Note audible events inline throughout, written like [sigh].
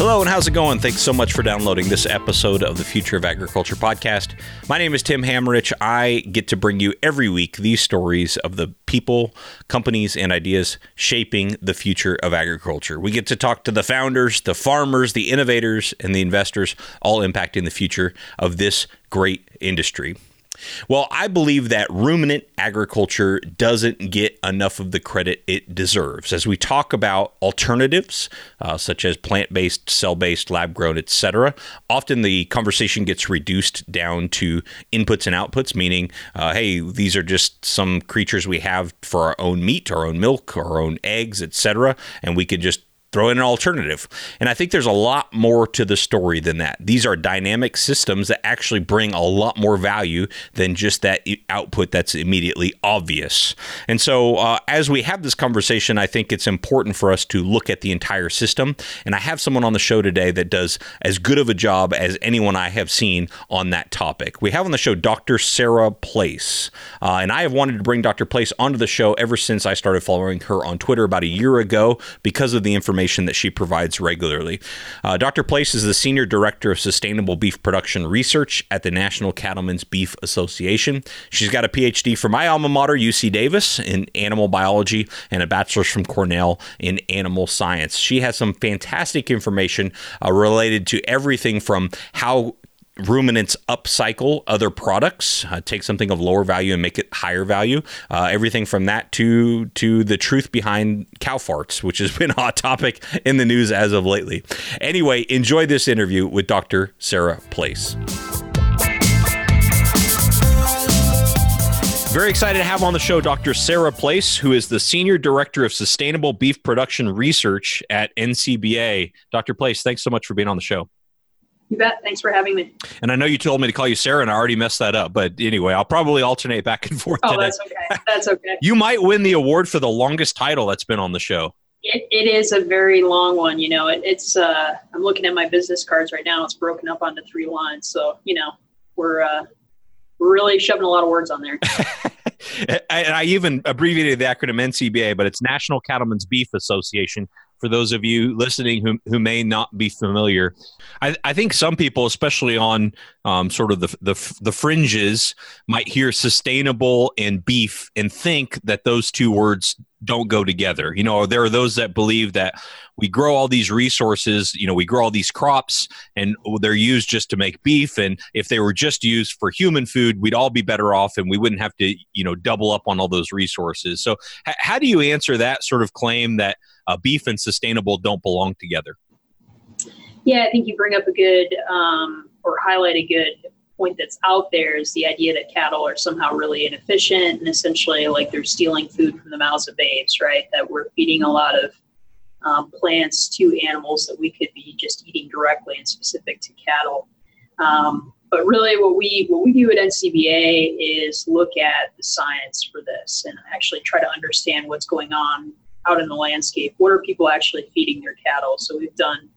Hello, and how's it going? Thanks so much for downloading this episode of the Future of Agriculture podcast. My name is Tim Hammerich. I get to bring you every week these stories of the people, companies, and ideas shaping the future of agriculture. We get to talk to the founders, the farmers, the innovators, and the investors, all impacting the future of this great industry. Well, I believe that ruminant agriculture doesn't get enough of the credit it deserves. As we talk about alternatives, uh, such as plant based, cell based, lab grown, etc., often the conversation gets reduced down to inputs and outputs, meaning, uh, hey, these are just some creatures we have for our own meat, our own milk, our own eggs, etc., and we could just throw in an alternative. And I think there's a lot more to the story than that. These are dynamic systems that actually bring a lot more value than just that output that's immediately obvious. And so, uh, as we have this conversation, I think it's important for us to look at the entire system. And I have someone on the show today that does as good of a job as anyone I have seen on that topic. We have on the show Dr. Sarah Place. Uh, and I have wanted to bring Dr. Place onto the show ever since I started following her on Twitter about a year ago because of the information information that she provides regularly. Uh, Dr. Place is the Senior Director of Sustainable Beef Production Research at the National Cattlemen's Beef Association. She's got a PhD from my alma mater, UC Davis, in animal biology and a bachelor's from Cornell in animal science. She has some fantastic information uh, related to everything from how ruminants upcycle other products, uh, take something of lower value and make it higher value. Uh, everything from that to to the truth behind cow farts, which has [laughs] been a hot topic in the news as of lately. Anyway, enjoy this interview with Dr. Sarah Place. Very excited to have on the show Dr. Sarah Place, who is the Senior Director of Sustainable Beef Production Research at NCBA. Dr. Place, thanks so much for being on the show. You bet. Thanks for having me. And I know you told me to call you Sarah, and I already messed that up. But anyway, I'll probably alternate back and [laughs] forth. Oh, today. that's okay. That's okay. you might win the award for the longest title that's been on the show. It, it is a very long one. You know, it, it's. Uh, I'm looking at my business cards right now. It's broken up onto three lines. So you know, we're uh, we're really shoving a lot of words on there. [laughs] and I even abbreviated the acronym NCBA, but it's National Cattlemen's Beef Association for those of you listening who, who may not be familiar. I, I think some people, especially on um, sort of the, the, the fringes, might hear sustainable and beef and think that those two words don't go together. You know, there are those that believe that we grow all these resources, you know, we grow all these crops and they're used just to make beef. And if they were just used for human food, we'd all be better off and we wouldn't have to, you know, double up on all those resources. So, h- how do you answer that sort of claim that uh, beef and sustainable don't belong together? Yeah, I think you bring up a good um, or highlight a good point that's out there is the idea that cattle are somehow really inefficient and essentially like they're stealing food from the mouths of babes, right? That we're feeding a lot of um, plants to animals that we could be just eating directly and specific to cattle. Um, but really, what we what we do at NCBA is look at the science for this and actually try to understand what's going on out in the landscape. What are people actually feeding their cattle? So we've done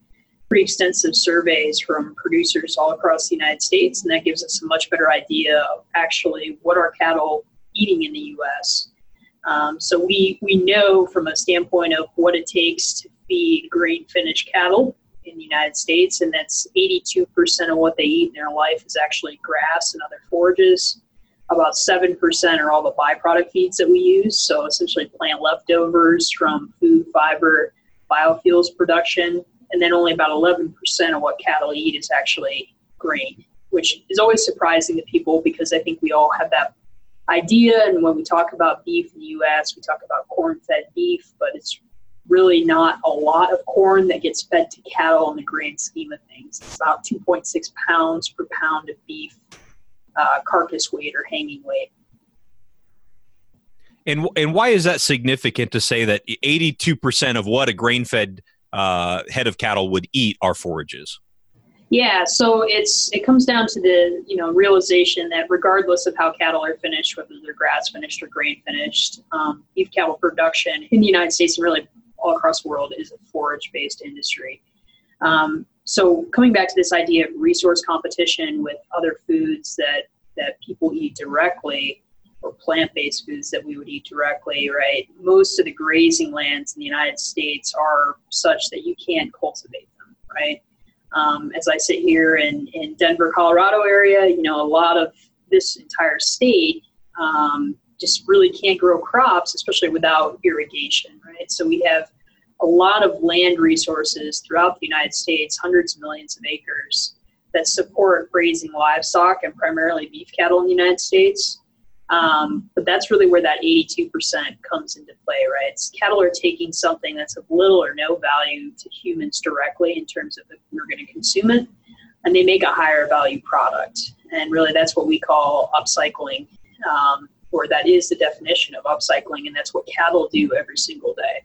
pretty extensive surveys from producers all across the United States, and that gives us a much better idea of actually what are cattle eating in the U.S. Um, so we we know from a standpoint of what it takes to feed grain finished cattle in the United States, and that's 82% of what they eat in their life is actually grass and other forages about 7% are all the byproduct feeds that we use. So essentially plant leftovers from food, fiber, biofuels production. And then only about 11% of what cattle eat is actually grain, which is always surprising to people because I think we all have that idea. And when we talk about beef in the US, we talk about corn fed beef, but it's really not a lot of corn that gets fed to cattle in the grand scheme of things. It's about 2.6 pounds per pound of beef uh, carcass weight or hanging weight. And and why is that significant to say that 82% of what a grain-fed uh, head of cattle would eat are forages? Yeah, so it's it comes down to the you know realization that regardless of how cattle are finished, whether they're grass finished or grain finished, um, beef cattle production in the United States and really all across the world is a forage based industry. Um, so coming back to this idea of resource competition with other foods that that people eat directly or plant-based foods that we would eat directly right most of the grazing lands in the united states are such that you can't cultivate them right um, as I sit here in, in Denver, Colorado area, you know, a lot of this entire state um, just really can't grow crops, especially without irrigation, right? So we have a lot of land resources throughout the United States, hundreds of millions of acres that support grazing livestock and primarily beef cattle in the United States. Um, but that's really where that 82% comes into play, right? It's cattle are taking something that's of little or no value to humans directly in terms of if we're going to consume it, and they make a higher value product. And really, that's what we call upcycling, um, or that is the definition of upcycling, and that's what cattle do every single day.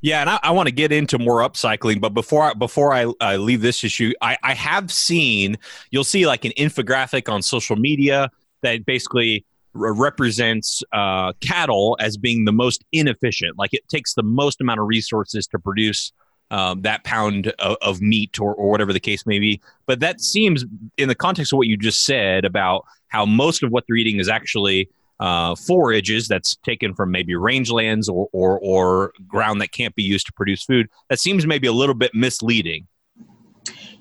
Yeah, and I, I want to get into more upcycling, but before I, before I uh, leave this issue, I, I have seen you'll see like an infographic on social media that basically represents uh, cattle as being the most inefficient. Like it takes the most amount of resources to produce um, that pound of, of meat or, or, whatever the case may be. But that seems, in the context of what you just said about how most of what they're eating is actually uh, forages that's taken from maybe rangelands or, or, or ground that can't be used to produce food, that seems maybe a little bit misleading.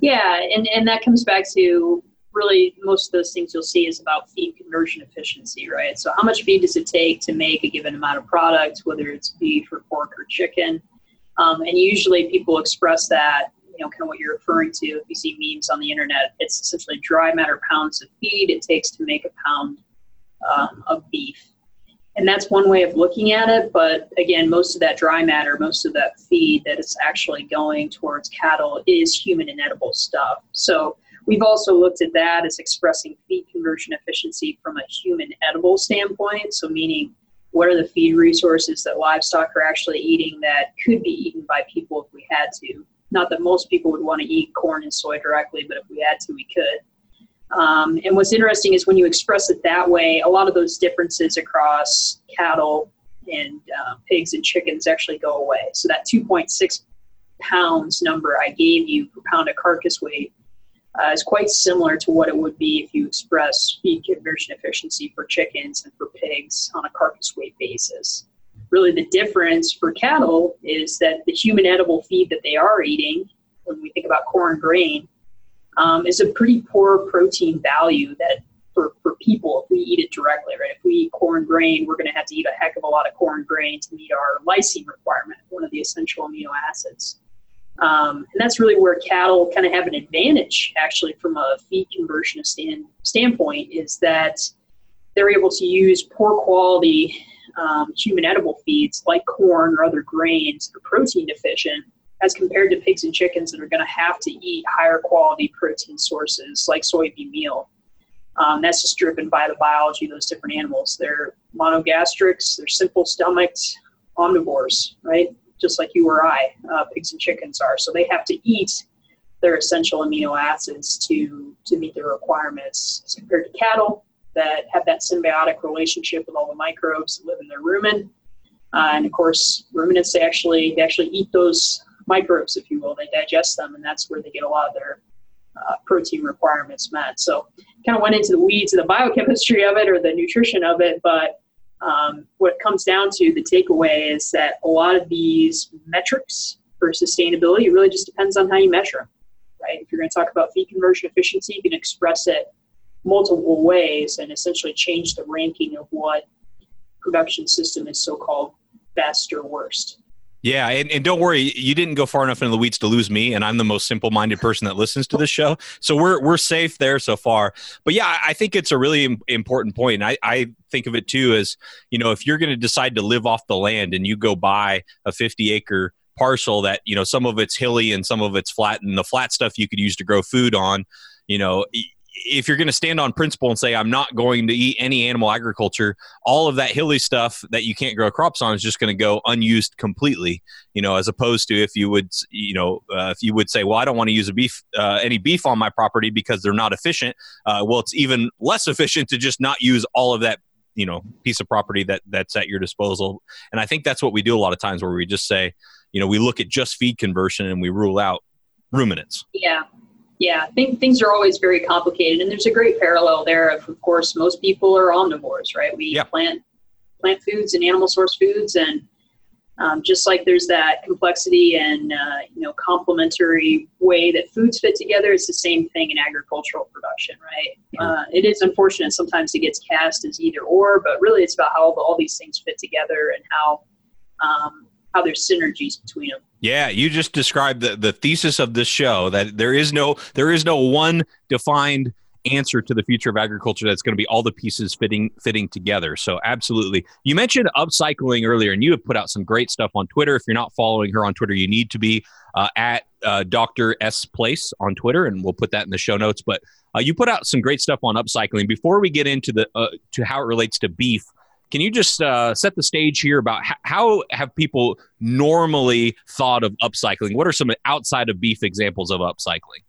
Yeah, and, and that comes back to really most of those things you'll see is about feed conversion efficiency, right? So how much feed does it take to make a given amount of product, whether it's beef or pork or chicken? Um, and usually people express that, you know, kind of what you're referring to. If you see memes on the internet, it's essentially dry matter pounds of feed it takes to make a pound um, of beef. And that's one way of looking at it. But again, most of that dry matter, most of that feed that is actually going towards cattle is human inedible stuff. So We've also looked at that as expressing feed conversion efficiency from a human edible standpoint. So, meaning what are the feed resources that livestock are actually eating that could be eaten by people if we had to? Not that most people would want to eat corn and soy directly, but if we had to, we could. Um, and what's interesting is when you express it that way, a lot of those differences across cattle and uh, pigs and chickens actually go away. So that 2.6 pounds number I gave you per pound of carcass weight uh, is quite similar to what it would be if you express feed conversion efficiency for chickens and for pigs on a carcass weight basis. Really, the difference for cattle is that the human edible feed that they are eating, when we think about corn grain, um, is a pretty poor protein value that for, for people if we eat it directly, right? If we eat corn grain, we're going to have to eat a heck of a lot of corn grain to meet our lysine requirement, one of the essential amino acids. Um, and that's really where cattle kind of have an advantage, actually, from a feed conversion stand, standpoint, is that they're able to use poor quality um, human edible feeds like corn or other grains that are protein deficient as compared to pigs and chickens that are going to have to eat higher quality protein sources like soybean meal. Um, that's just driven by the biology of those different animals. They're monogastrics, they're simple stomached omnivores, right? Just like you or I, uh, pigs and chickens are. So they have to eat their essential amino acids to to meet their requirements as compared to cattle that have that symbiotic relationship with all the microbes that live in their rumen. Uh, and of course, ruminants they actually they actually eat those microbes, if you will. They digest them, and that's where they get a lot of their uh, protein requirements met. So, kind of went into the weeds of the biochemistry of it or the nutrition of it, but um, what it comes down to, the takeaway is that a lot of these metrics for sustainability really just depends on how you measure them, right? If you're going to talk about feed conversion efficiency, you can express it multiple ways and essentially change the ranking of what production system is so-called best or worst. Yeah, and, and don't worry, you didn't go far enough into the weeds to lose me, and I'm the most simple-minded person that listens to this show, so we're we're safe there so far. But yeah, I think it's a really important point. I, I think of it too as you know, if you're going to decide to live off the land and you go buy a 50 acre parcel that you know some of it's hilly and some of it's flat, and the flat stuff you could use to grow food on, you know, if you're going to stand on principle and say I'm not going to eat any animal agriculture, all of that hilly stuff that you can't grow crops on is just going to go unused completely. You know, as opposed to if you would, you know, uh, if you would say, well, I don't want to use a beef uh, any beef on my property because they're not efficient. Uh, well, it's even [laughs] less efficient to just not use all of that you know piece of property that that's at your disposal and i think that's what we do a lot of times where we just say you know we look at just feed conversion and we rule out ruminants yeah yeah, think things are always very complicated, and there's a great parallel there. Of, of course, most people are omnivores, right? We yeah. plant plant foods and animal source foods, and um, just like there's that complexity and uh, you know complementary way that foods fit together, it's the same thing in agricultural production, right? Uh, it is unfortunate sometimes it gets cast as either or, but really it's about how all, all these things fit together and how um, how there's synergies between them. Yeah, you just described the, the thesis of this show that there is no there is no one defined answer to the future of agriculture that's going to be all the pieces fitting fitting together. So absolutely. You mentioned upcycling earlier and you have put out some great stuff on Twitter. If you're not following her on Twitter, you need to be uh, at uh, Dr. S Place on Twitter and we'll put that in the show notes, but uh, you put out some great stuff on upcycling. Before we get into the uh, to how it relates to beef, can you just uh, set the stage here about h- how have people normally thought of upcycling? What are some outside of beef examples of upcycling?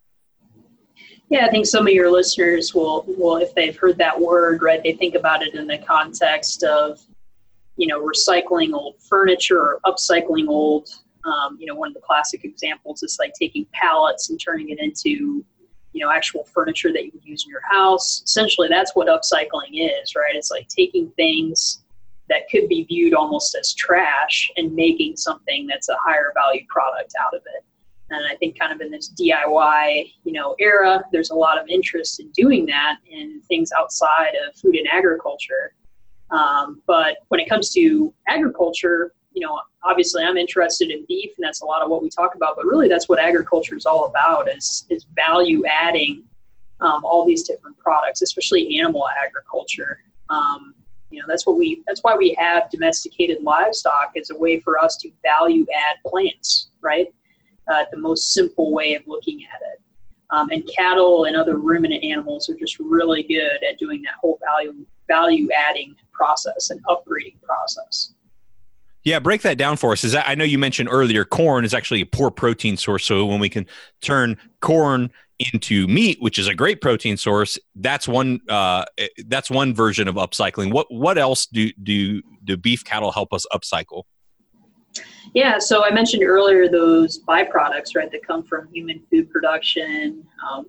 Yeah, I think some of your listeners will, will if they've heard that word, right, they think about it in the context of, you know, recycling old furniture or upcycling old. Um, you know, one of the classic examples is like taking pallets and turning it into you know actual furniture that you would use in your house. Essentially that's what upcycling is right? It's like taking things that could be viewed almost as trash and making something that's a higher value product out of it. And i think kind of in this diy you know era there's a lot of interest in doing that in things outside of food and agriculture. Um, but when it comes to agriculture you know, obviously I'm interested in beef and that's a lot of what we talk about, but really that's what agriculture is all about is, is value adding um, all these different products, especially animal agriculture. Um, you know, that's what we, that's why we have domesticated livestock as a way for us to value add plants, right? Uh, the most simple way of looking at it. Um, and cattle and other ruminant animals are just really good at doing that whole value value adding process and upgrading process. Yeah, break that down for us. Is that I know you mentioned earlier corn is actually a poor protein source. So when we can turn corn into meat, which is a great protein source, that's one uh, eh, that's one version of upcycling. What what else do do do beef cattle help us upcycle? Yeah, so I mentioned earlier those byproducts, right, that come from human food production, um,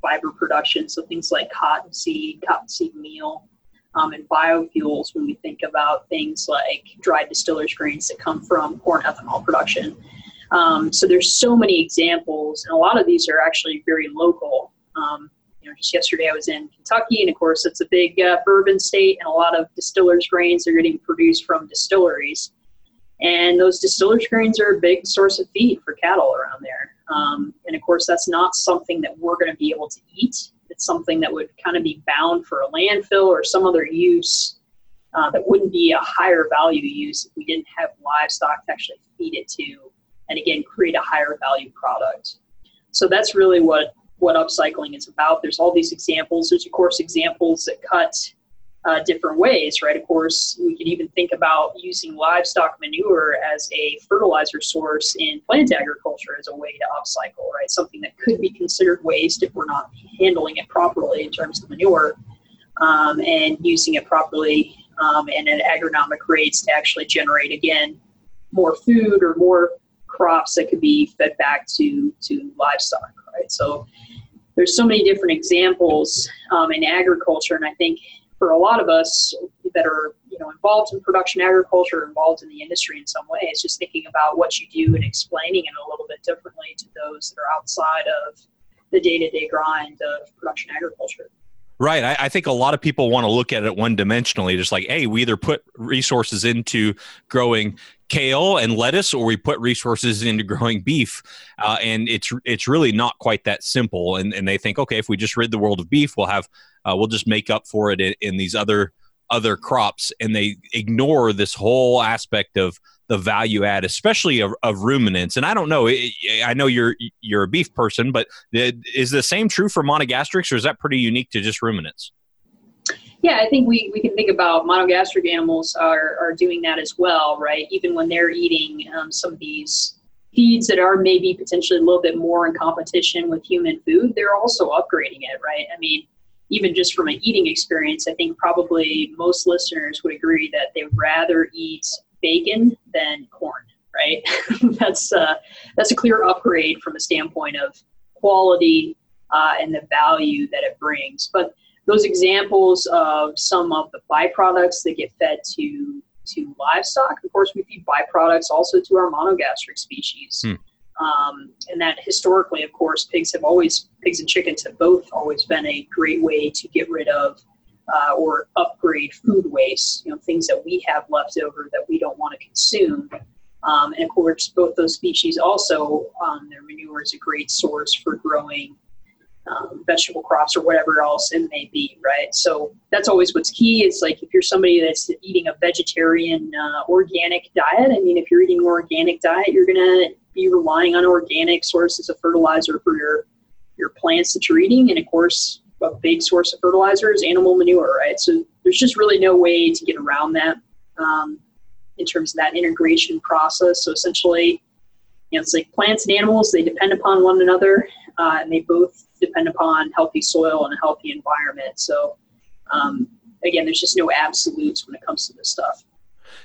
fiber production, so things like cottonseed, cottonseed meal, um, and biofuels when we think about things like dried distillers grains that come from corn ethanol production. Um, so there's so many examples, and a lot of these are actually very local. Um, you know, just yesterday I was in Kentucky, and of course it's a big uh, bourbon state, and a lot of distillers grains are getting produced from distilleries. And those distillers grains are a big source of feed for cattle around there. Um, and of course, that's not something that we're going to be able to eat it's something that would kind of be bound for a landfill or some other use uh, that wouldn't be a higher value use if we didn't have livestock to actually feed it to and again create a higher value product. So that's really what what upcycling is about. There's all these examples. There's of course examples that cut uh, different ways, right? Of course, we could even think about using livestock manure as a fertilizer source in plant agriculture as a way to upcycle, right? Something that could be considered waste if we're not handling it properly in terms of manure um, and using it properly um, and at agronomic rates to actually generate, again, more food or more crops that could be fed back to, to livestock, right? So there's so many different examples um, in agriculture, and I think for a lot of us that are you know involved in production agriculture, involved in the industry in some ways, just thinking about what you do and explaining it a little bit differently to those that are outside of the day-to-day grind of production agriculture. Right. I, I, think a lot of people want to look at it one dimensionally, just like, hey, we either put resources into growing kale and lettuce, or we put resources into growing beef, uh, and it's it's really not quite that simple. And and they think, okay, if we just rid the world of beef, we'll have uh, we'll just make up for it in, in these other other crops, and they ignore this whole aspect of the value add, especially of, of ruminants. And I don't know, I know you're you're a beef person, but is the same true for monogastrics, or is that pretty unique to just ruminants? Yeah, I think we, we can think about monogastric animals are, are doing that as well, right? Even when they're eating um, some of these feeds that are maybe potentially a little bit more in competition with human food, they're also upgrading it, right? I mean, even just from an eating experience, I think probably most listeners would agree that they would rather eat bacon than corn, right? [laughs] that's uh, that's a clear upgrade from a standpoint of quality uh, and the value that it brings. But those examples of some of the byproducts that get fed to to livestock, of course, we feed byproducts also to our monogastric species. Hmm. Um, and that historically, of course, pigs have always, pigs and chickens have both always been a great way to get rid of uh, or upgrade food waste, you know, things that we have left over that we don't want to consume. Um, and of course, both those species also, um, their manure is a great source for growing um, vegetable crops or whatever else it may be, right? So that's always what's key. Is like if you're somebody that's eating a vegetarian uh, organic diet. I mean, if you're eating an organic diet, you're gonna be relying on organic sources of fertilizer for your your plants that you're eating, and of course, a big source of fertilizer is animal manure, right? So there's just really no way to get around that um, in terms of that integration process. So essentially, you know, it's like plants and animals; they depend upon one another, uh, and they both depend upon healthy soil and a healthy environment. So, um, again, there's just no absolutes when it comes to this stuff.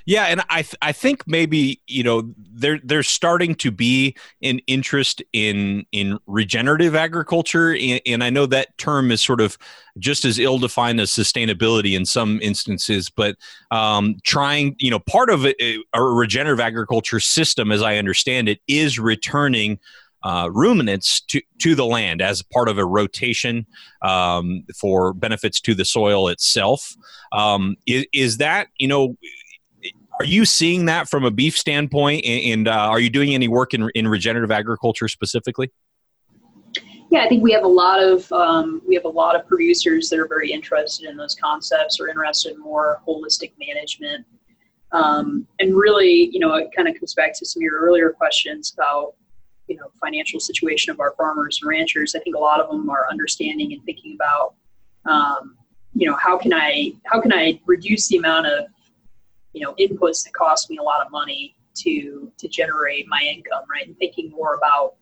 Yeah, and I th- I think maybe you know there there's starting to be an interest in in regenerative agriculture, and, and I know that term is sort of just as ill defined as sustainability in some instances. But um, trying, you know, part of a regenerative agriculture system, as I understand it, is returning uh, ruminants to, to the land as part of a rotation um, for benefits to the soil itself. Um, is, is, that, you know, are you seeing that from a beef standpoint? And, uh, are you doing any work in, in regenerative agriculture specifically? Yeah, I think we have a lot of um, we have a lot of producers that are very interested in those concepts or interested in more holistic management. Um, and really, you know, it kind of comes back to some of your earlier questions about you know financial situation of our farmers and ranchers i think a lot of them are understanding and thinking about um, you know how can i how can i reduce the amount of you know inputs that cost me a lot of money to to generate my income right and thinking more about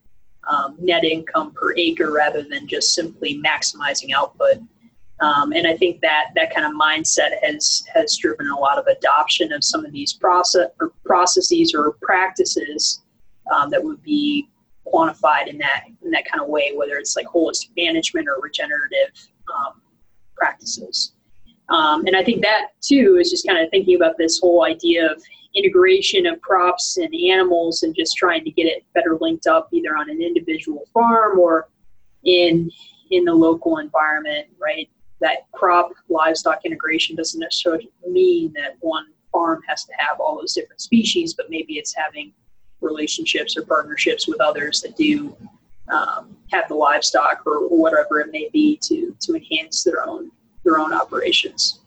um, net income per acre rather than just simply maximizing output um, and I think that that kind of mindset has has driven a lot of adoption of some of these process or processes or practices um, that would be quantified in that in that kind of way, whether it's like holistic management or regenerative um, practices. Um, and I think that too is just kind of thinking about this whole idea of integration of crops and animals and just trying to get it better linked up either on an individual farm or in in the local environment, right? That crop livestock integration doesn't necessarily mean that one farm has to have all those different species, but maybe it's having relationships or partnerships with others that do um, have the livestock or whatever it may be to to enhance their own their own operations.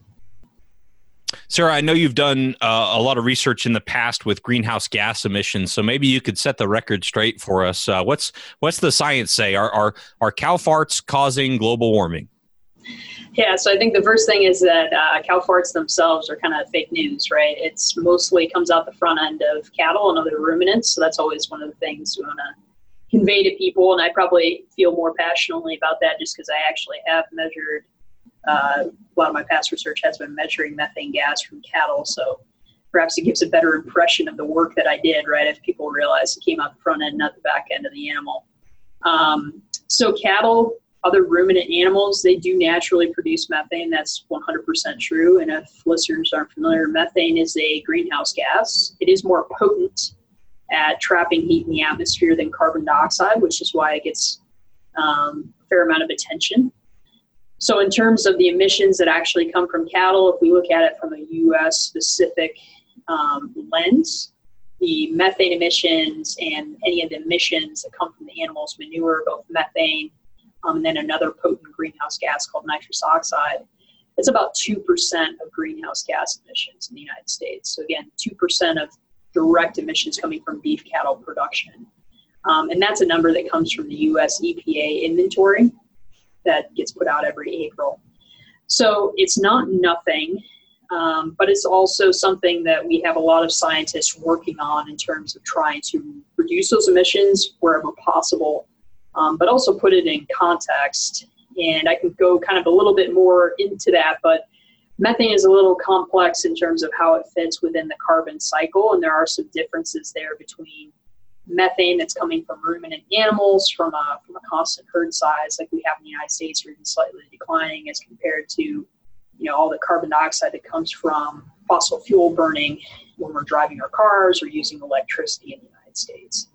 Sarah, I know you've done uh, a lot of research in the past with greenhouse gas emissions, so maybe you could set the record straight for us. Uh, what's what's the science say? Are are are cow farts causing global warming? Yeah, so I think the first thing is that uh, cow farts themselves are kind of fake news, right? It's mostly comes out the front end of cattle and other ruminants, so that's always one of the things we want to convey to people. And I probably feel more passionately about that just because I actually have measured. Uh, a lot of my past research has been measuring methane gas from cattle, so perhaps it gives a better impression of the work that I did, right? If people realize it came out the front end, not the back end of the animal. Um, so cattle other ruminant animals, they do naturally produce methane. That's 100% true. And if listeners aren't familiar, methane is a greenhouse gas. It is more potent at trapping heat in the atmosphere than carbon dioxide, which is why it gets um, a fair amount of attention. So, in terms of the emissions that actually come from cattle, if we look at it from a U.S. specific um, lens, the methane emissions and any of the emissions that come from the animal's manure, both methane um, and then another potent greenhouse gas called nitrous oxide. It's about 2% of greenhouse gas emissions in the United States. So, again, 2% of direct emissions coming from beef cattle production. Um, and that's a number that comes from the US EPA inventory that gets put out every April. So it's not nothing, um, but it's also something that we have a lot of scientists working on in terms of trying to reduce those emissions wherever possible, um, but also put it in context. And I can go kind of a little bit more into that, but methane is a little complex in terms of how it fits within the carbon cycle, and there are some differences there between methane that's coming from ruminant animals from a, from a constant herd size like we have in the United States or even slightly declining as compared to you know all the carbon dioxide that comes from fossil fuel burning when we're driving our cars or using electricity in the United States.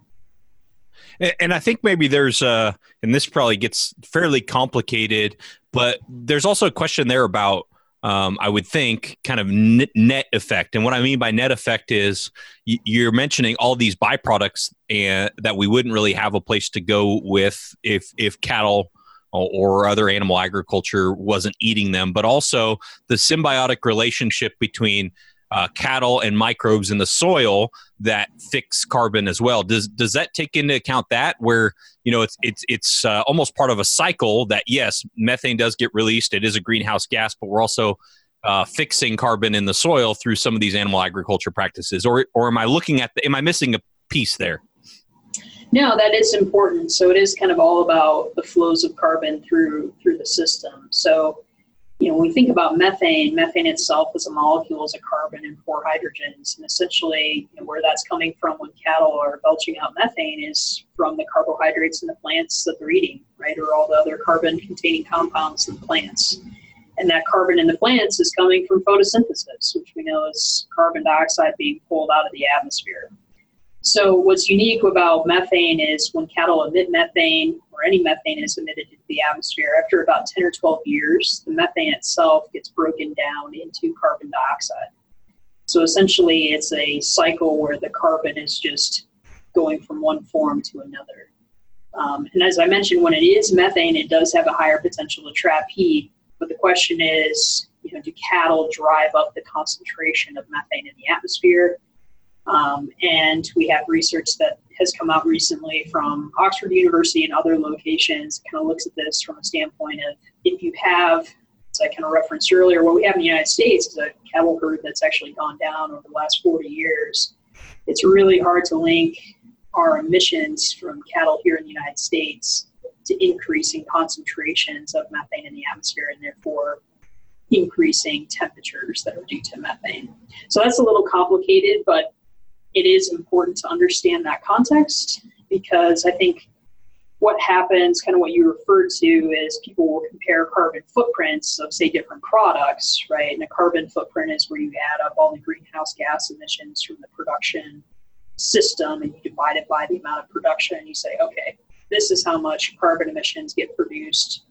And I think maybe there's a, and this probably gets fairly complicated, but there's also a question there about um, I would think, kind of net effect. And what I mean by net effect is you're mentioning all these byproducts and, that we wouldn't really have a place to go with if if cattle or other animal agriculture wasn't eating them, but also the symbiotic relationship between uh, cattle and microbes in the soil that fix carbon as well. Does does that take into account that where you know it's it's it's uh, almost part of a cycle that yes, methane does get released. It is a greenhouse gas, but we're also uh, fixing carbon in the soil through some of these animal agriculture practices. Or or am I looking at the, am I missing a piece there? No, that is important. So it is kind of all about the flows of carbon through through the system. So you know, when we think about methane, methane itself is a molecule is a carbon and four hydrogens. And essentially, you know, where that's coming from when cattle are belching out methane is from the carbohydrates in the plants that they're eating, right? Or all the other carbon containing compounds in the plants. And that carbon in the plants is coming from photosynthesis, which we know is carbon dioxide being pulled out of the atmosphere. So what's unique about methane is when cattle emit methane or any methane is emitted into the atmosphere, after about 10 or 12 years, the methane itself gets broken down into carbon dioxide. So essentially it's a cycle where the carbon is just going from one form to another. Um, and as I mentioned, when it is methane, it does have a higher potential to trap heat. But the question is, you know, do cattle drive up the concentration of methane in the atmosphere? Um, and we have research that has come out recently from Oxford University and other locations, kind of looks at this from a standpoint of if you have, as I kind of referenced earlier, what we have in the United States is a cattle herd that's actually gone down over the last 40 years. It's really hard to link our emissions from cattle here in the United States to increasing concentrations of methane in the atmosphere and therefore increasing temperatures that are due to methane. So that's a little complicated, but it is important to understand that context because I think what happens, kind of what you referred to, is people will compare carbon footprints of, say, different products, right? And a carbon footprint is where you add up all the greenhouse gas emissions from the production system and you divide it by the amount of production and you say, okay, this is how much carbon emissions get produced,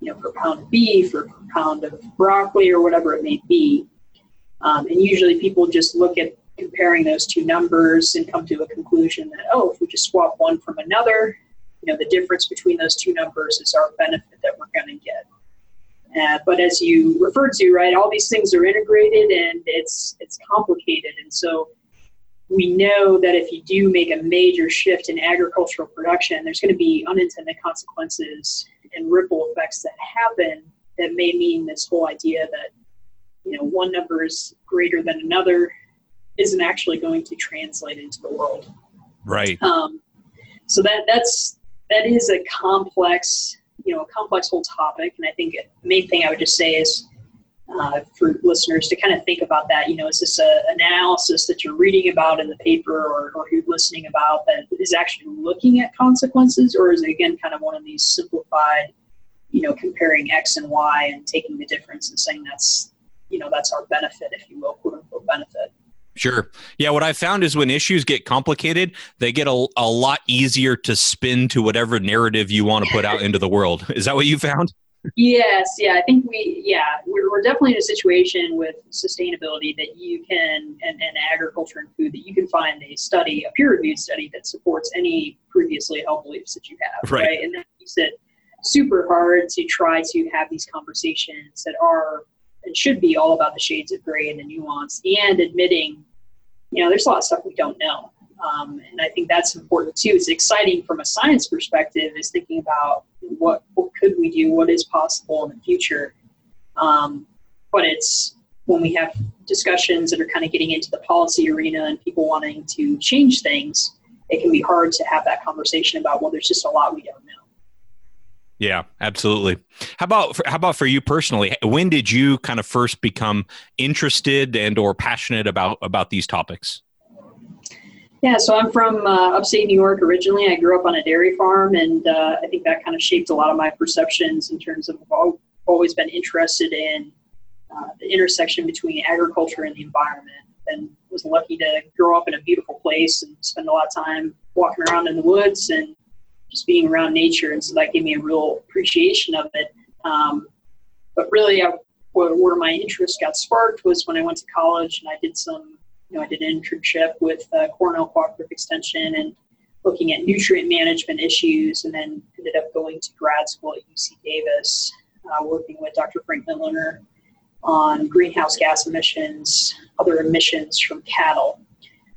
you know, per pound of beef or per pound of broccoli or whatever it may be. Um, and usually people just look at comparing those two numbers and come to a conclusion that, oh, if we just swap one from another, you know, the difference between those two numbers is our benefit that we're going to get. Uh, but as you referred to, right, all these things are integrated and it's it's complicated, and so we know that if you do make a major shift in agricultural production, there's going to be unintended consequences and ripple effects that happen that may mean this whole idea that you know one number is greater than another isn't actually going to translate into the world. Right. Um, so that that's that is a complex, you know, a complex whole topic. And I think the main thing I would just say is uh, for listeners to kind of think about that. You know, is this a, an analysis that you're reading about in the paper or, or you're listening about that is actually looking at consequences, or is it again kind of one of these simplified, you know, comparing X and Y and taking the difference and saying that's, you know, that's our benefit, if you will, quote unquote benefit. Sure. Yeah. What I found is when issues get complicated, they get a, a lot easier to spin to whatever narrative you want to put out into the world. Is that what you found? Yes. Yeah. I think we, yeah, we're, we're definitely in a situation with sustainability that you can, and, and agriculture and food, that you can find a study, a peer reviewed study that supports any previously held beliefs that you have. Right. right? And that makes it super hard to try to have these conversations that are and should be all about the shades of gray and the nuance and admitting you know, there's a lot of stuff we don't know. Um, and I think that's important too. It's exciting from a science perspective is thinking about what, what could we do, what is possible in the future. Um, but it's when we have discussions that are kind of getting into the policy arena and people wanting to change things, it can be hard to have that conversation about, well, there's just a lot we don't know. Yeah, absolutely. How about for, how about for you personally? When did you kind of first become interested and or passionate about about these topics? Yeah, so I'm from uh, upstate New York originally. I grew up on a dairy farm, and uh, I think that kind of shaped a lot of my perceptions in terms of I've always been interested in uh, the intersection between agriculture and the environment. And was lucky to grow up in a beautiful place and spend a lot of time walking around in the woods and just being around nature. And so that gave me a real appreciation of it. Um, but really, I, where, my interest got sparked was when I went to college and I did some, you know, I did an internship with uh, Cornell Cooperative Extension and looking at nutrient management issues, and then ended up going to grad school at UC Davis, uh, working with Dr. Frank Mitloehner on greenhouse gas emissions, other emissions from cattle.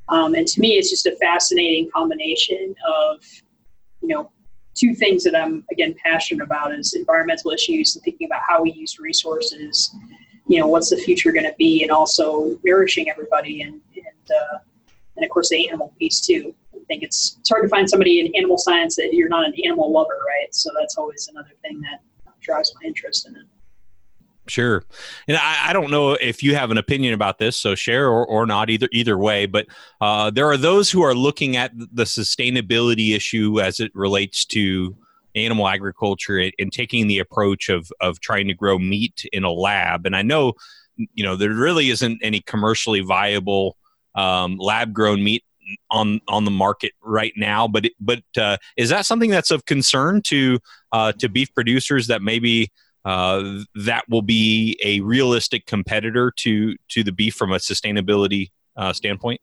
Um, and to me, it's just a fascinating combination of you know, two things that I'm again passionate about is environmental issues and thinking about how we use resources. You know, what's the future going to be, and also nourishing everybody, and and uh, and of course the animal piece too. I think it's it's hard to find somebody in animal science that you're not an animal lover, right? So that's always another thing that drives my interest in it. Sure. And I, I, don't know if you have an opinion about this, so share or, or not either either way. But uh, there are those who are looking at the sustainability issue as it relates to animal agriculture and, and taking the approach of of trying to grow meat in a lab. And I know, you know, there really isn't any commercially viable um, lab grown meat on on the market right now. But but uh, is that something that's of concern to uh, to beef producers that maybe uh, that will be a realistic competitor to to the beef from a sustainability uh, standpoint?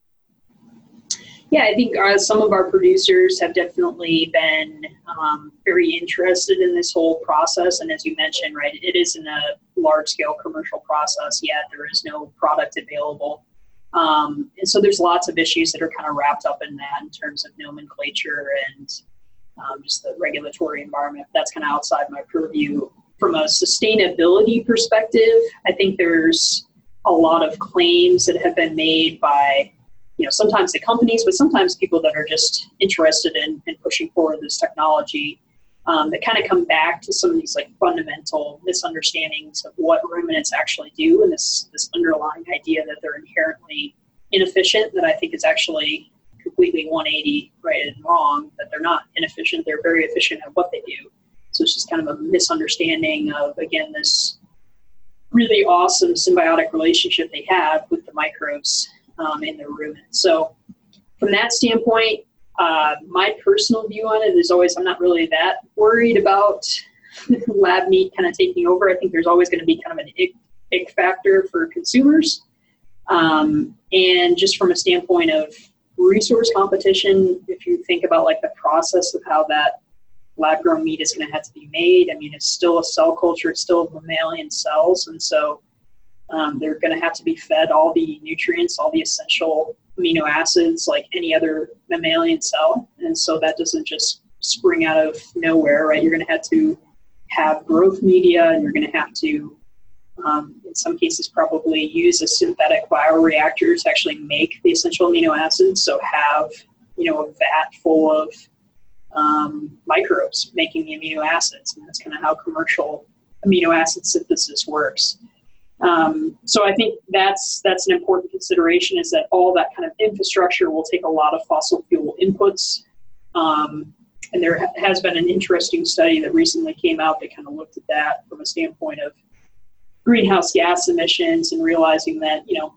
Yeah, I think uh, some of our producers have definitely been um, very interested in this whole process. And as you mentioned, right, it isn't a large scale commercial process yet. There is no product available. Um, and so there's lots of issues that are kind of wrapped up in that in terms of nomenclature and um, just the regulatory environment. That's kind of outside my purview from a sustainability perspective, I think there's a lot of claims that have been made by, you know, sometimes the companies, but sometimes people that are just interested in, in pushing forward this technology um, that kind of come back to some of these like fundamental misunderstandings of what ruminants actually do and this this underlying idea that they're inherently inefficient that I think is actually completely 180 right and wrong that they're not inefficient. They're very efficient at what they do so it's just kind of a misunderstanding of, again, this really awesome symbiotic relationship they have with the microbes um, in their rumen. So from that standpoint, uh, my personal view on it is always I'm not really that worried about [laughs] lab meat kind of taking over. I think there's always going to be kind of an ick, ick factor for consumers. Um, and just from a standpoint of resource competition, if you think about like the process of how that lab grown meat is going to have to be made. I mean, it's still a cell culture, it's still mammalian cells, and so um, they're going to have to be fed all the nutrients, all the essential amino acids, like any other mammalian cell. And so that doesn't just spring out of nowhere, right? You're going to have to have growth media, and you're going to have to, um, in some cases, probably use a synthetic bioreactor to actually make the essential amino acids. So have you know a vat full of um, microbes making the amino acids, and that's kind of how commercial amino acid synthesis works. Um, so I think that's that's an important consideration is that all that kind of infrastructure will take a lot of fossil fuel inputs. Um, and there ha- has been an interesting study that recently came out that kind of looked at that from a standpoint of greenhouse gas emissions and realizing that you know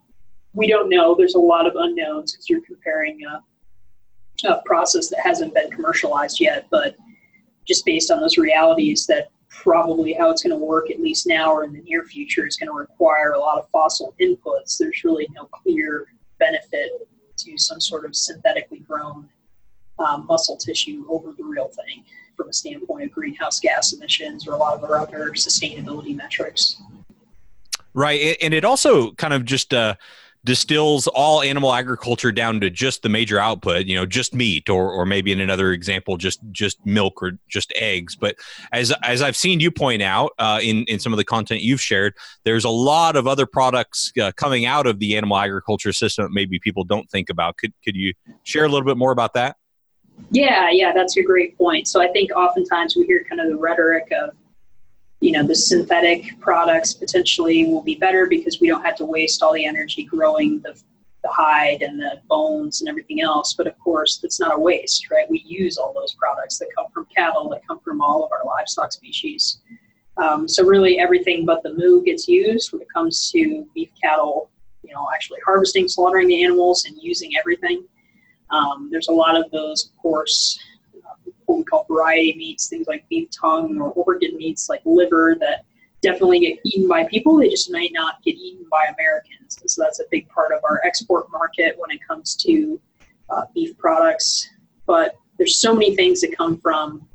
we don't know. There's a lot of unknowns because you're comparing uh, process that hasn't been commercialized yet, but just based on those realities that probably how it's going to work at least now or in the near future is going to require a lot of fossil inputs. There's really no clear benefit to some sort of synthetically grown um, muscle tissue over the real thing from a standpoint of greenhouse gas emissions or a lot of our other sustainability metrics. Right, and it also kind of just uh, distills all animal agriculture down to just the major output, you know, just meat, or or maybe in another example, just just milk or just eggs. But as as I've seen you point out uh, in in some of the content you've shared, there's a lot of other products uh, coming out of the animal agriculture system that maybe people don't think about. Could could you share a little bit more about that? Yeah, yeah, that's a great point. So I think oftentimes we hear kind of the rhetoric of you know the synthetic products potentially will be better because we don't have to waste all the energy growing the, the hide and the bones and everything else. But of course that's not a waste right? We use all those products that come from cattle that come from all of our livestock species. Um, so really everything but the moo gets used when it comes to beef cattle you know actually harvesting slaughtering the animals and using everything. Um, there's a lot of those of course what we call variety meats, things like beef tongue or organ meats like liver that definitely get eaten by people. They just might not get eaten by Americans. And so that's a big part of our export market when it comes to uh, beef products. But there's so many things that come from,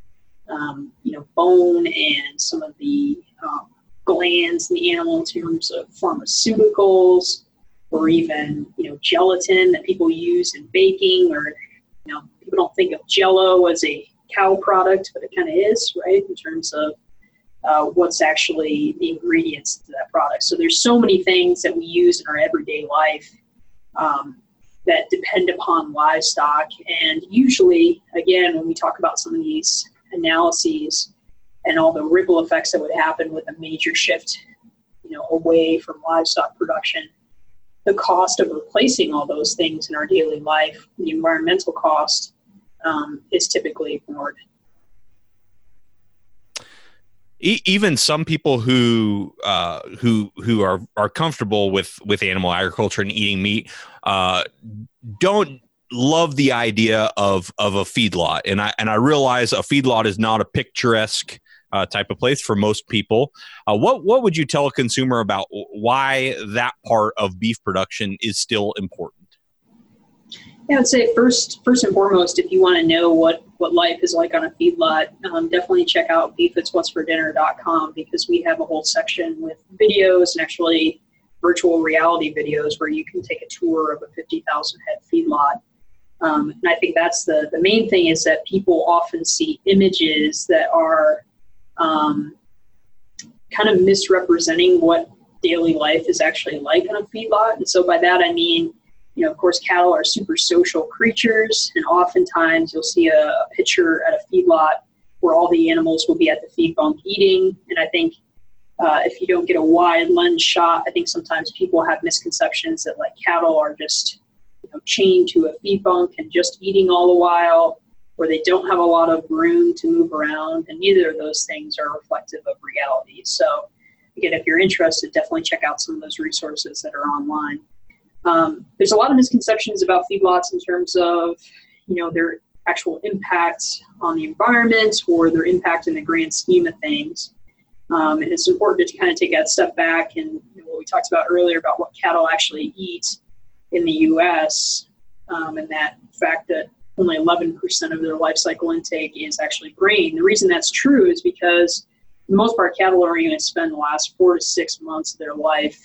um, you know, bone and some of the um, glands in the animal in terms of pharmaceuticals or even, you know, gelatin that people use in baking or, you know, people don't think of jello as a cow product, but it kind of is, right, in terms of uh, what's actually the ingredients to that product. So there's so many things that we use in our everyday life um, that depend upon livestock. And usually, again, when we talk about some of these analyses and all the ripple effects that would happen with a major shift, you know, away from livestock production, the cost of replacing all those things in our daily life, the environmental cost, um, is typically ignored. even some people who uh, who who are are comfortable with with animal agriculture and eating meat uh, don't love the idea of of a feedlot and I and I realize a feedlot is not a picturesque uh, type of place for most people. Uh, what what would you tell a consumer about why that part of beef production is still important? Yeah, I would say first, first and foremost, if you want to know what, what life is like on a feedlot, um, definitely check out beefitswhatsfordinner.com because we have a whole section with videos and actually virtual reality videos where you can take a tour of a 50,000 head feedlot. Um, and I think that's the, the main thing is that people often see images that are um, kind of misrepresenting what daily life is actually like on a feedlot. And so by that I mean, you know, of course, cattle are super social creatures, and oftentimes you'll see a, a picture at a feedlot where all the animals will be at the feed bunk eating. And I think uh, if you don't get a wide lens shot, I think sometimes people have misconceptions that like cattle are just you know, chained to a feed bunk and just eating all the while, or they don't have a lot of room to move around. And neither of those things are reflective of reality. So, again, if you're interested, definitely check out some of those resources that are online. Um, there's a lot of misconceptions about feedlots in terms of, you know, their actual impact on the environment or their impact in the grand scheme of things. Um, and it's important to kind of take that step back and you know, what we talked about earlier about what cattle actually eat in the U.S. Um, and that fact that only 11% of their life cycle intake is actually grain. The reason that's true is because, for the most part, cattle are going to spend the last four to six months of their life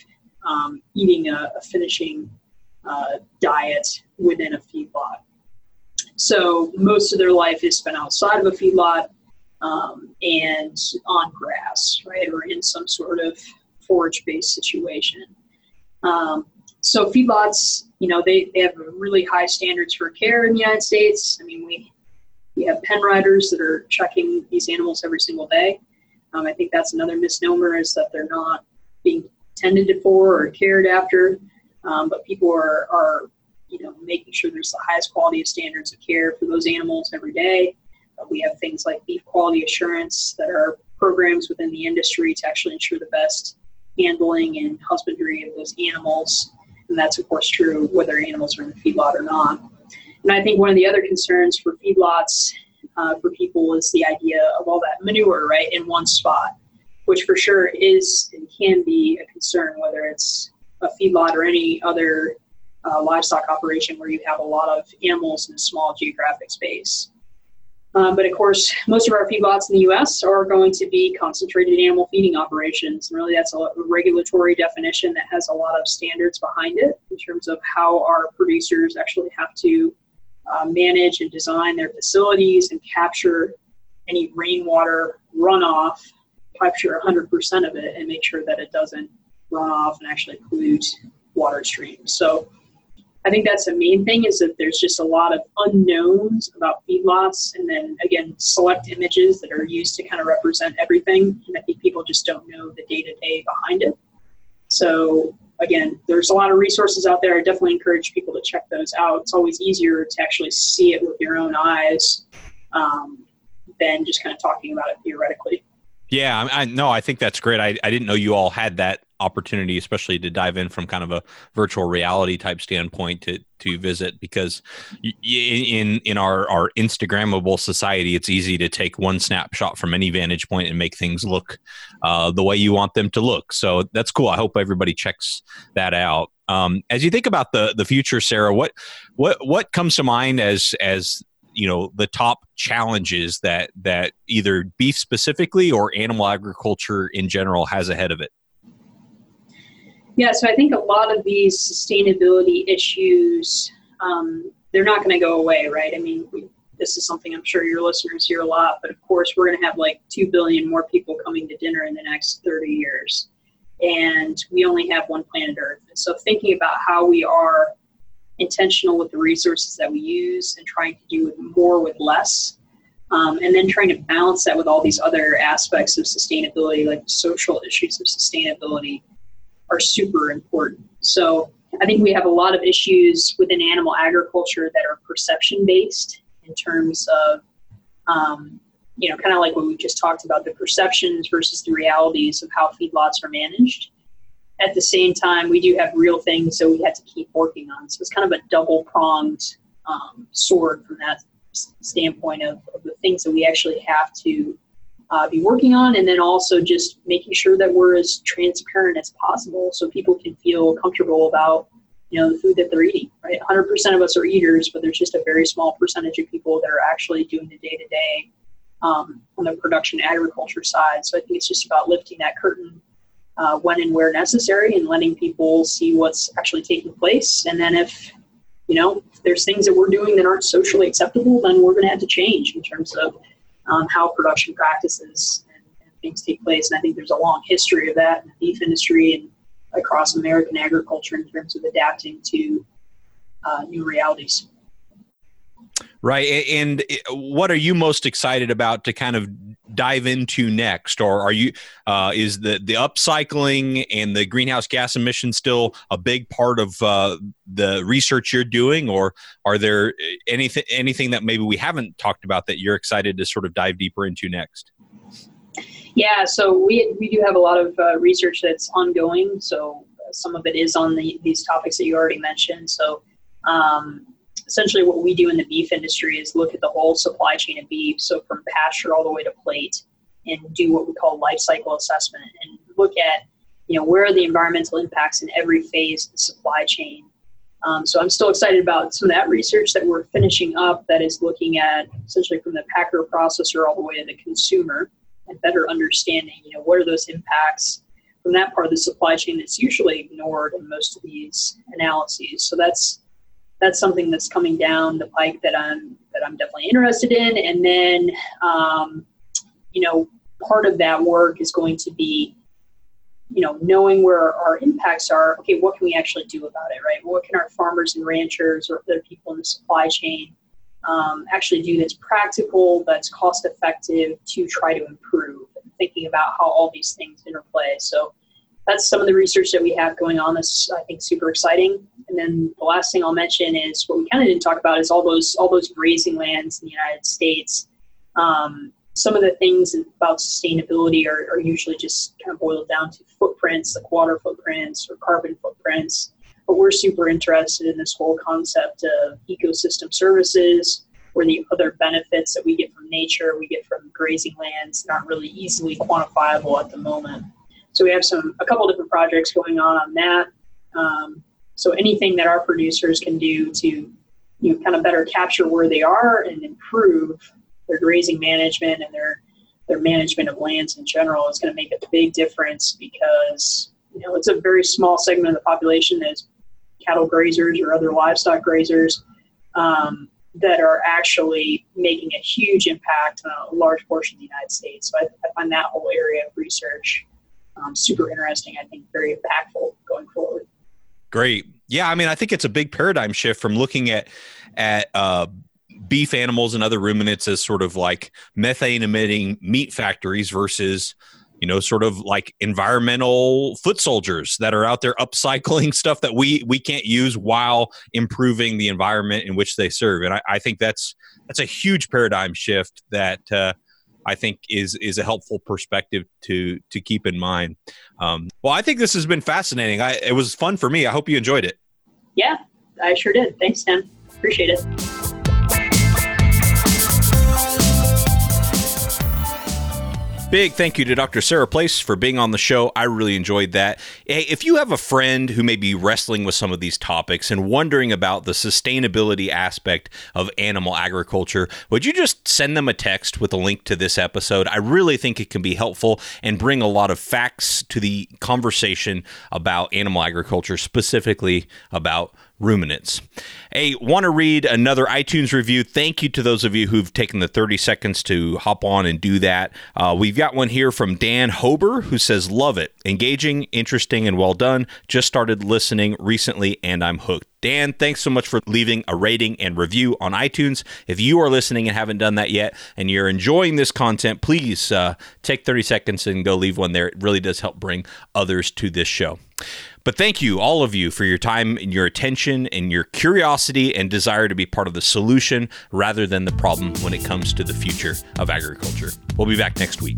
um, eating a, a finishing uh, diet within a feedlot. So most of their life is spent outside of a feedlot um, and on grass, right, or in some sort of forage-based situation. Um, so feedlots, you know, they, they have really high standards for care in the United States. I mean, we we have pen riders that are checking these animals every single day. Um, I think that's another misnomer is that they're not being tended for or cared after, um, but people are, are, you know, making sure there's the highest quality of standards of care for those animals every day. Uh, we have things like beef quality assurance that are programs within the industry to actually ensure the best handling and husbandry of those animals. And that's, of course, true whether animals are in the feedlot or not. And I think one of the other concerns for feedlots uh, for people is the idea of all that manure, right, in one spot which for sure is and can be a concern, whether it's a feedlot or any other uh, livestock operation where you have a lot of animals in a small geographic space. Um, but of course, most of our feedlots in the U.S. are going to be concentrated animal feeding operations. And really, that's a regulatory definition that has a lot of standards behind it in terms of how our producers actually have to uh, manage and design their facilities and capture any rainwater runoff, capture 100% of it, and make sure that it doesn't run off and actually pollute water streams. So I think that's the main thing is that there's just a lot of unknowns about feedlots, and then again, select images that are used to kind of represent everything. And I think people just don't know the day to day behind it. So again, there's a lot of resources out there. I definitely encourage people to check those out. It's always easier to actually see it with your own eyes um, than just kind of talking about it theoretically. Yeah, I, I no, I think that's great. I, I didn't know you all had that opportunity, especially to dive in from kind of a virtual reality type standpoint to to visit because in in our our Instagrammable society, it's easy to take one snapshot from any vantage point and make things look uh, the way you want them to look. So that's cool. I hope everybody checks that out. Um, as you think about the the future, Sarah, what what what comes to mind as as you know the top challenges that that either beef specifically or animal agriculture in general has ahead of it yeah, so I think a lot of these sustainability issues, um, they're not going to go away, right? I mean, this is something I'm sure your listeners hear a lot, but of course, we're going to have like 2 billion more people coming to dinner in the next 30 years. And we only have one planet Earth. so, thinking about how we are intentional with the resources that we use and trying to do more with less, um, and then trying to balance that with all these other aspects of sustainability, like social issues of sustainability are super important. So I think we have a lot of issues within animal agriculture that are perception based in terms of, um, you know, kind of like what we just talked about the perceptions versus the realities of how feedlots are managed. At the same time, we do have real things so we have to keep working on. So it's kind of a double pronged um, sword from that standpoint of, of the things that we actually have to uh, be working on, and then also just making sure that we're as transparent as possible so people can feel comfortable about you know the food that they're eating. Right, 100% of us are eaters, but there's just a very small percentage of people that are actually doing the day to day on the production agriculture side. So I think it's just about lifting that curtain uh, when and where necessary and letting people see what's actually taking place. And then if you know if there's things that we're doing that aren't socially acceptable, then we're going to have to change in terms of um, how production practices and, and, things take place. And I think there's a long history of that in the beef industry and across American agriculture in terms of adapting to uh, new realities. Right. And what are you most excited about to kind of dive into next? Or are you, uh, is the, the upcycling and the greenhouse gas emissions still a big part of uh, the research you're doing? Or are there anything, anything that maybe we haven't talked about that you're excited to sort of dive deeper into next? Yeah, so we, we do have a lot of uh, research that's ongoing. So some of it is on the, these topics that you already mentioned. So um, essentially what we do in the beef industry is look at the whole supply chain of beef, so from pasture all the way to plate, and do what we call life cycle assessment and look at you know where are the environmental impacts in every phase of the supply chain. Um, so I'm still excited about some of that research that we're finishing up that is looking at essentially from the packer processor all the way to the consumer and better understanding you know what are those impacts from that part of the supply chain that's usually ignored in most of these analyses. So that's that's something that's coming down the pike that I'm that I'm definitely interested in. And then, um, you know, part of that work is going to be, you know, knowing where our impacts are. Okay, what can we actually do about it, right? What can our farmers and ranchers or other people in the supply chain um, actually do that's practical, that's cost effective to try to improve? Thinking about how all these things interplay. So that's some of the research that we have going on that's I think super exciting. And then the last thing I'll mention is what we kind of didn't talk about is all those all those grazing lands in the United States. Um, some of the things about sustainability are, are usually just kind of boiled down to footprints, like water footprints or carbon footprints. But we're super interested in this whole concept of ecosystem services, where the other benefits that we get from nature, we get from grazing lands, aren't really easily quantifiable at the moment. So we have some a couple different projects going on on that. Um, so anything that our producers can do to you know, kind of better capture where they are and improve their grazing management and their their management of lands in general is going to make a big difference because you know it's a very small segment of the population that's cattle grazers or other livestock grazers um, that are actually making a huge impact on a large portion of the United States. So I, I find that whole area of research um, super interesting. I think very impactful going forward. Great. Yeah, I mean, I think it's a big paradigm shift from looking at at uh, beef animals and other ruminants as sort of like methane emitting meat factories versus you know sort of like environmental foot soldiers that are out there upcycling [laughs] stuff that we we can't use while improving the environment in which they serve and i, I think that's that's a huge paradigm shift that uh, I think is is a helpful perspective to to keep in mind. Um, well, I think this has been fascinating. I, it was fun for me. I hope you enjoyed it. Yeah, I sure did. Thanks, Tim. Appreciate it. Big thank you to Dr. Sara Place for being on the show. I really enjoyed that. Hey, if you have a friend who may be wrestling with some of these topics and wondering about the sustainability aspect of animal agriculture, would you just send them a text with a link to this episode? I really think it can be helpful and bring a lot of facts to the conversation about animal agriculture, specifically about ruminants. Hey, want to read another iTunes review? Thank you to those of you who've taken the 30 seconds to hop on and do that. Uh, we've got one here from Dan Hober who says, Love it. Engaging, interesting, and well done. Just started listening recently and I'm hooked. Dan, thanks so much for leaving a rating and review on iTunes. If you are listening and haven't done that yet and you're enjoying this content, please uh, take 30 seconds and go leave one there. It really does help bring others to this show. But thank you, all of you, for your time and your attention and your curiosity and desire to be part of the solution rather than the problem when it comes to the future of agriculture. We'll be back next week.